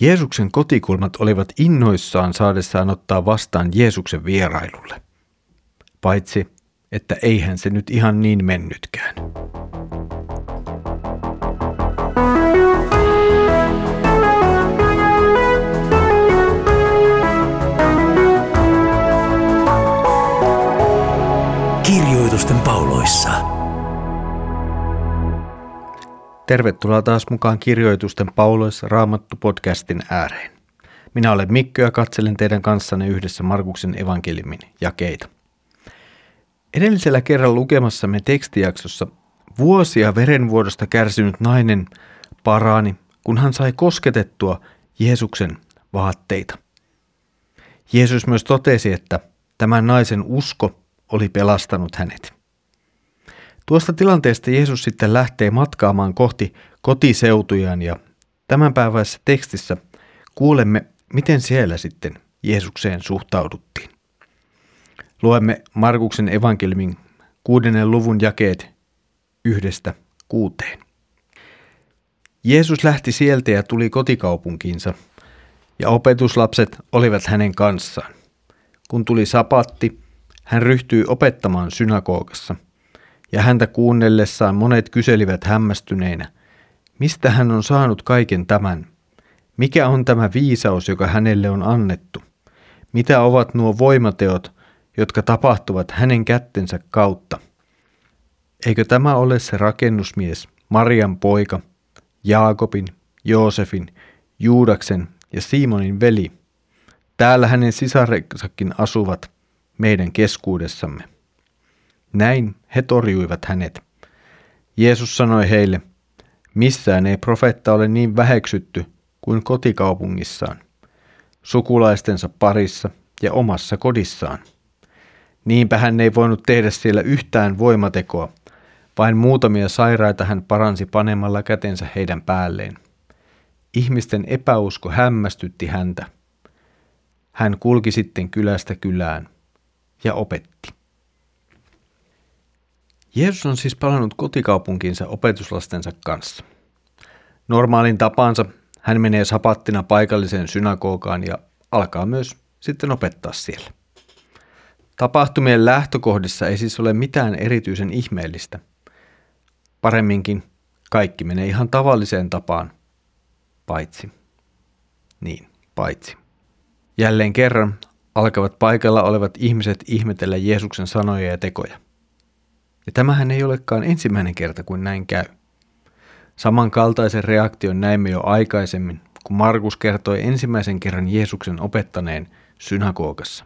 Jeesuksen kotikulmat olivat innoissaan saadessaan ottaa vastaan Jeesuksen vierailulle. Paitsi, että eihän se nyt ihan niin mennytkään. Kirjoitusten pauloissa. Tervetuloa taas mukaan Kirjoitusten pauloissa Raamattu podcastin ääreen. Minä olen Mikko ja katselen teidän kanssanne yhdessä Markuksen evankeliumin jakeita. Edellisellä kerran lukemassamme tekstijaksossa vuosia verenvuodosta kärsinyt nainen parani, kun hän sai kosketettua Jeesuksen vaatteita. Jeesus myös totesi, että tämän naisen usko oli pelastanut hänet. Tuosta tilanteesta Jeesus sitten lähtee matkaamaan kohti kotiseutujaan ja tämänpäiväisessä tekstissä kuulemme, miten siellä sitten Jeesukseen suhtauduttiin. Luemme Markuksen evankeliumin kuudennen luvun jakeet yhdestä kuuteen. Jeesus lähti sieltä ja tuli kotikaupunkiinsa, ja opetuslapset olivat hänen kanssaan. Kun tuli sapatti, hän ryhtyi opettamaan synagogassa, ja häntä kuunnellessaan monet kyselivät hämmästyneinä, mistä hän on saanut kaiken tämän? Mikä on tämä viisaus, joka hänelle on annettu? Mitä ovat nuo voimateot, jotka tapahtuvat hänen kättensä kautta? Eikö tämä ole se rakennusmies, Marian poika, Jaakobin, Joosefin, Juudaksen ja Simonin veli? Täällä hänen sisareksakin asuvat – meidän keskuudessamme. Näin he torjuivat hänet. Jeesus sanoi heille, missään ei profetta ole niin väheksytty kuin kotikaupungissaan, sukulaistensa parissa ja omassa kodissaan. Niinpä hän ei voinut tehdä siellä yhtään voimatekoa, vain muutamia sairaita hän paransi panemalla kätensä heidän päälleen. Ihmisten epäusko hämmästytti häntä. Hän kulki sitten kylästä kylään – ja opetti. Jeesus on siis palannut kotikaupunkiinsa opetuslastensa kanssa. Normaalin tapansa hän menee sapattina paikalliseen synagogaan ja alkaa myös sitten opettaa siellä. Tapahtumien lähtökohdissa ei siis ole mitään erityisen ihmeellistä. Paremminkin kaikki menee ihan tavalliseen tapaan, paitsi. Niin, paitsi. Jälleen kerran alkavat paikalla olevat ihmiset ihmetellä Jeesuksen sanoja ja tekoja. Ja tämähän ei olekaan ensimmäinen kerta, kun näin käy. Samankaltaisen reaktion näimme jo aikaisemmin, kun Markus kertoi ensimmäisen kerran Jeesuksen opettaneen synagogassa.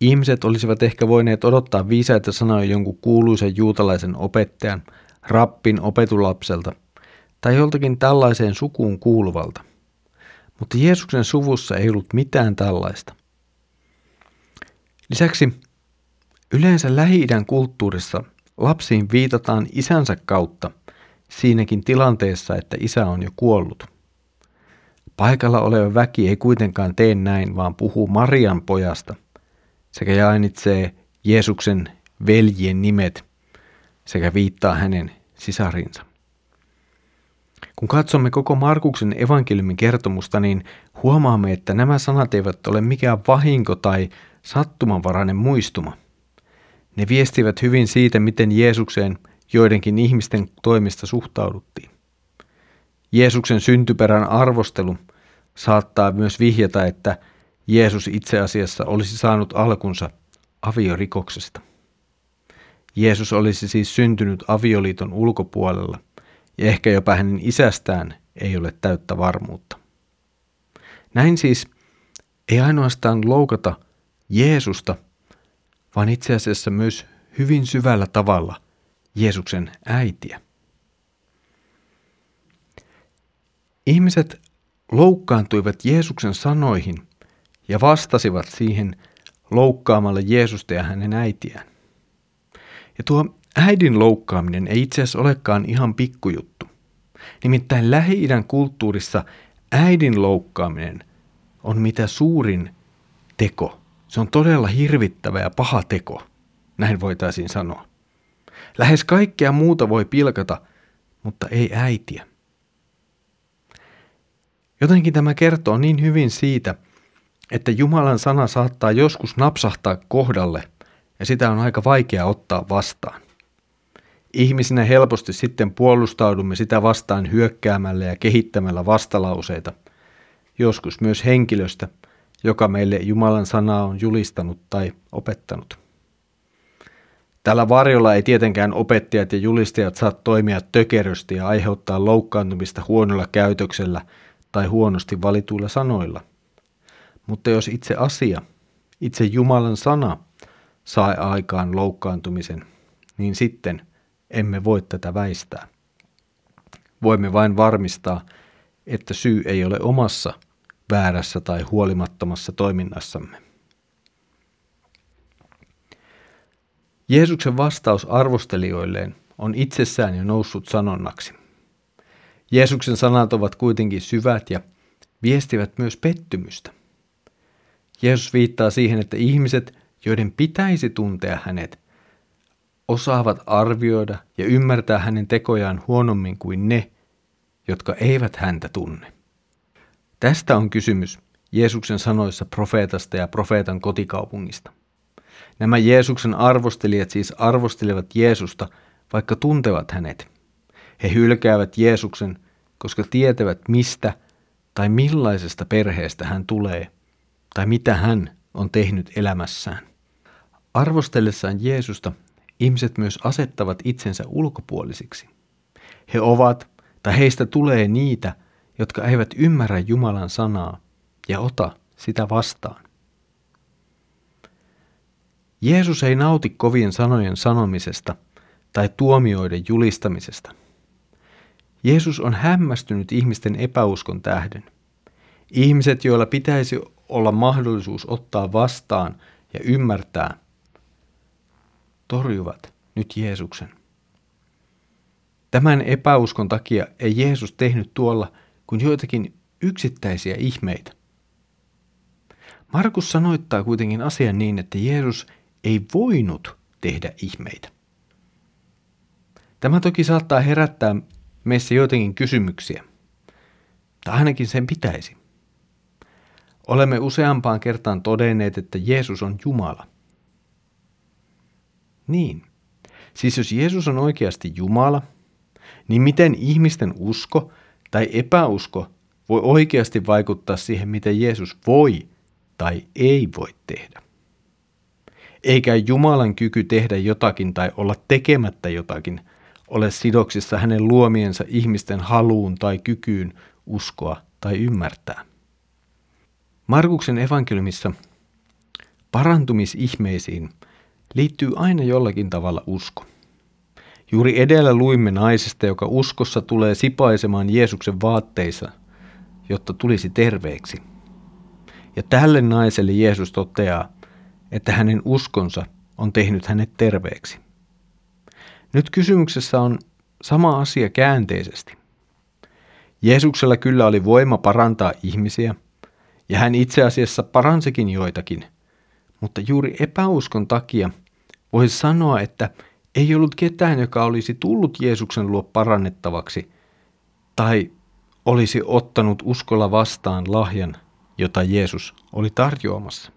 Ihmiset olisivat ehkä voineet odottaa viisaita sanoja jonkun kuuluisen juutalaisen opettajan, rappin opetulapselta tai joltakin tällaiseen sukuun kuuluvalta – mutta Jeesuksen suvussa ei ollut mitään tällaista. Lisäksi yleensä lähi kulttuurissa lapsiin viitataan isänsä kautta siinäkin tilanteessa, että isä on jo kuollut. Paikalla oleva väki ei kuitenkaan tee näin, vaan puhuu Marian pojasta sekä jainitsee Jeesuksen veljien nimet sekä viittaa hänen sisarinsa. Kun katsomme koko Markuksen evankeliumin kertomusta, niin huomaamme, että nämä sanat eivät ole mikään vahinko tai sattumanvarainen muistuma. Ne viestivät hyvin siitä, miten Jeesukseen joidenkin ihmisten toimista suhtauduttiin. Jeesuksen syntyperän arvostelu saattaa myös vihjata, että Jeesus itse asiassa olisi saanut alkunsa aviorikoksesta. Jeesus olisi siis syntynyt avioliiton ulkopuolella – ja ehkä jopa hänen isästään ei ole täyttä varmuutta. Näin siis ei ainoastaan loukata Jeesusta, vaan itse asiassa myös hyvin syvällä tavalla Jeesuksen äitiä. Ihmiset loukkaantuivat Jeesuksen sanoihin ja vastasivat siihen loukkaamalla Jeesusta ja hänen äitiään. Ja tuo Äidin loukkaaminen ei itse asiassa olekaan ihan pikkujuttu. Nimittäin Lähi-idän kulttuurissa äidin loukkaaminen on mitä suurin teko. Se on todella hirvittävä ja paha teko, näin voitaisiin sanoa. Lähes kaikkea muuta voi pilkata, mutta ei äitiä. Jotenkin tämä kertoo niin hyvin siitä, että Jumalan sana saattaa joskus napsahtaa kohdalle ja sitä on aika vaikea ottaa vastaan. Ihmisinä helposti sitten puolustaudumme sitä vastaan hyökkäämällä ja kehittämällä vastalauseita, joskus myös henkilöstä, joka meille Jumalan sanaa on julistanut tai opettanut. Tällä varjolla ei tietenkään opettajat ja julistajat saa toimia tökerösti ja aiheuttaa loukkaantumista huonolla käytöksellä tai huonosti valituilla sanoilla. Mutta jos itse asia, itse Jumalan sana, saa aikaan loukkaantumisen, niin sitten emme voi tätä väistää. Voimme vain varmistaa, että syy ei ole omassa väärässä tai huolimattomassa toiminnassamme. Jeesuksen vastaus arvostelijoilleen on itsessään jo noussut sanonnaksi. Jeesuksen sanat ovat kuitenkin syvät ja viestivät myös pettymystä. Jeesus viittaa siihen, että ihmiset, joiden pitäisi tuntea hänet, osaavat arvioida ja ymmärtää hänen tekojaan huonommin kuin ne, jotka eivät häntä tunne. Tästä on kysymys Jeesuksen sanoissa profeetasta ja profeetan kotikaupungista. Nämä Jeesuksen arvostelijat siis arvostelevat Jeesusta, vaikka tuntevat hänet. He hylkäävät Jeesuksen, koska tietävät mistä tai millaisesta perheestä hän tulee tai mitä hän on tehnyt elämässään. Arvostellessaan Jeesusta ihmiset myös asettavat itsensä ulkopuolisiksi. He ovat tai heistä tulee niitä, jotka eivät ymmärrä Jumalan sanaa ja ota sitä vastaan. Jeesus ei nauti kovien sanojen sanomisesta tai tuomioiden julistamisesta. Jeesus on hämmästynyt ihmisten epäuskon tähden. Ihmiset, joilla pitäisi olla mahdollisuus ottaa vastaan ja ymmärtää, torjuvat nyt Jeesuksen. Tämän epäuskon takia ei Jeesus tehnyt tuolla kuin joitakin yksittäisiä ihmeitä. Markus sanoittaa kuitenkin asian niin, että Jeesus ei voinut tehdä ihmeitä. Tämä toki saattaa herättää meissä joitakin kysymyksiä, tai ainakin sen pitäisi. Olemme useampaan kertaan todenneet, että Jeesus on Jumala. Niin. Siis jos Jeesus on oikeasti Jumala, niin miten ihmisten usko tai epäusko voi oikeasti vaikuttaa siihen, mitä Jeesus voi tai ei voi tehdä? Eikä Jumalan kyky tehdä jotakin tai olla tekemättä jotakin ole sidoksissa hänen luomiensa ihmisten haluun tai kykyyn uskoa tai ymmärtää. Markuksen evankeliumissa parantumisihmeisiin liittyy aina jollakin tavalla usko. Juuri edellä luimme naisesta, joka uskossa tulee sipaisemaan Jeesuksen vaatteissa, jotta tulisi terveeksi. Ja tälle naiselle Jeesus toteaa, että hänen uskonsa on tehnyt hänet terveeksi. Nyt kysymyksessä on sama asia käänteisesti. Jeesuksella kyllä oli voima parantaa ihmisiä, ja hän itse asiassa paransikin joitakin, mutta juuri epäuskon takia voisi sanoa, että ei ollut ketään, joka olisi tullut Jeesuksen luo parannettavaksi tai olisi ottanut uskolla vastaan lahjan, jota Jeesus oli tarjoamassa.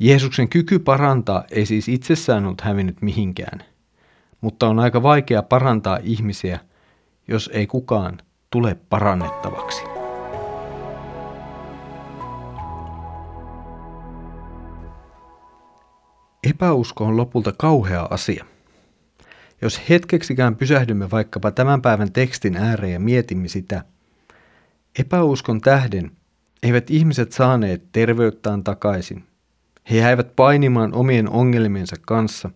Jeesuksen kyky parantaa ei siis itsessään ollut hävinnyt mihinkään, mutta on aika vaikea parantaa ihmisiä, jos ei kukaan tule parannettavaksi. Epäusko on lopulta kauhea asia. Jos hetkeksikään pysähdymme vaikkapa tämän päivän tekstin ääreen ja mietimme sitä, epäuskon tähden eivät ihmiset saaneet terveyttään takaisin – he jäivät painimaan omien ongelmiensa kanssa,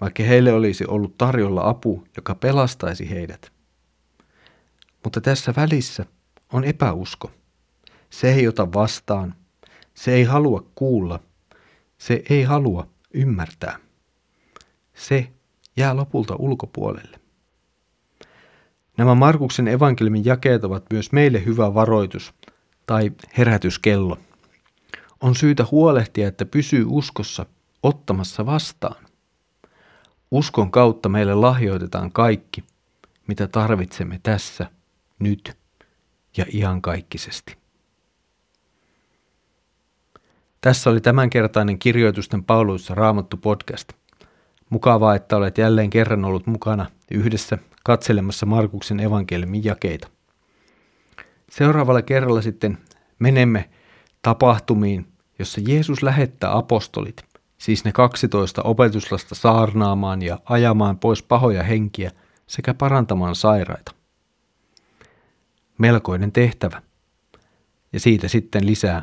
vaikka heille olisi ollut tarjolla apu, joka pelastaisi heidät. Mutta tässä välissä on epäusko. Se ei ota vastaan, se ei halua kuulla, se ei halua ymmärtää. Se jää lopulta ulkopuolelle. Nämä Markuksen evankeliumin jakeet ovat myös meille hyvä varoitus tai herätyskello – on syytä huolehtia, että pysyy uskossa ottamassa vastaan. Uskon kautta meille lahjoitetaan kaikki, mitä tarvitsemme tässä, nyt ja iankaikkisesti. Tässä oli tämänkertainen kirjoitusten Pauluissa Raamattu podcast. Mukavaa, että olet jälleen kerran ollut mukana yhdessä katselemassa Markuksen evankeliumin jakeita. Seuraavalla kerralla sitten menemme tapahtumiin, jossa Jeesus lähettää apostolit, siis ne 12 opetuslasta saarnaamaan ja ajamaan pois pahoja henkiä sekä parantamaan sairaita. Melkoinen tehtävä. Ja siitä sitten lisää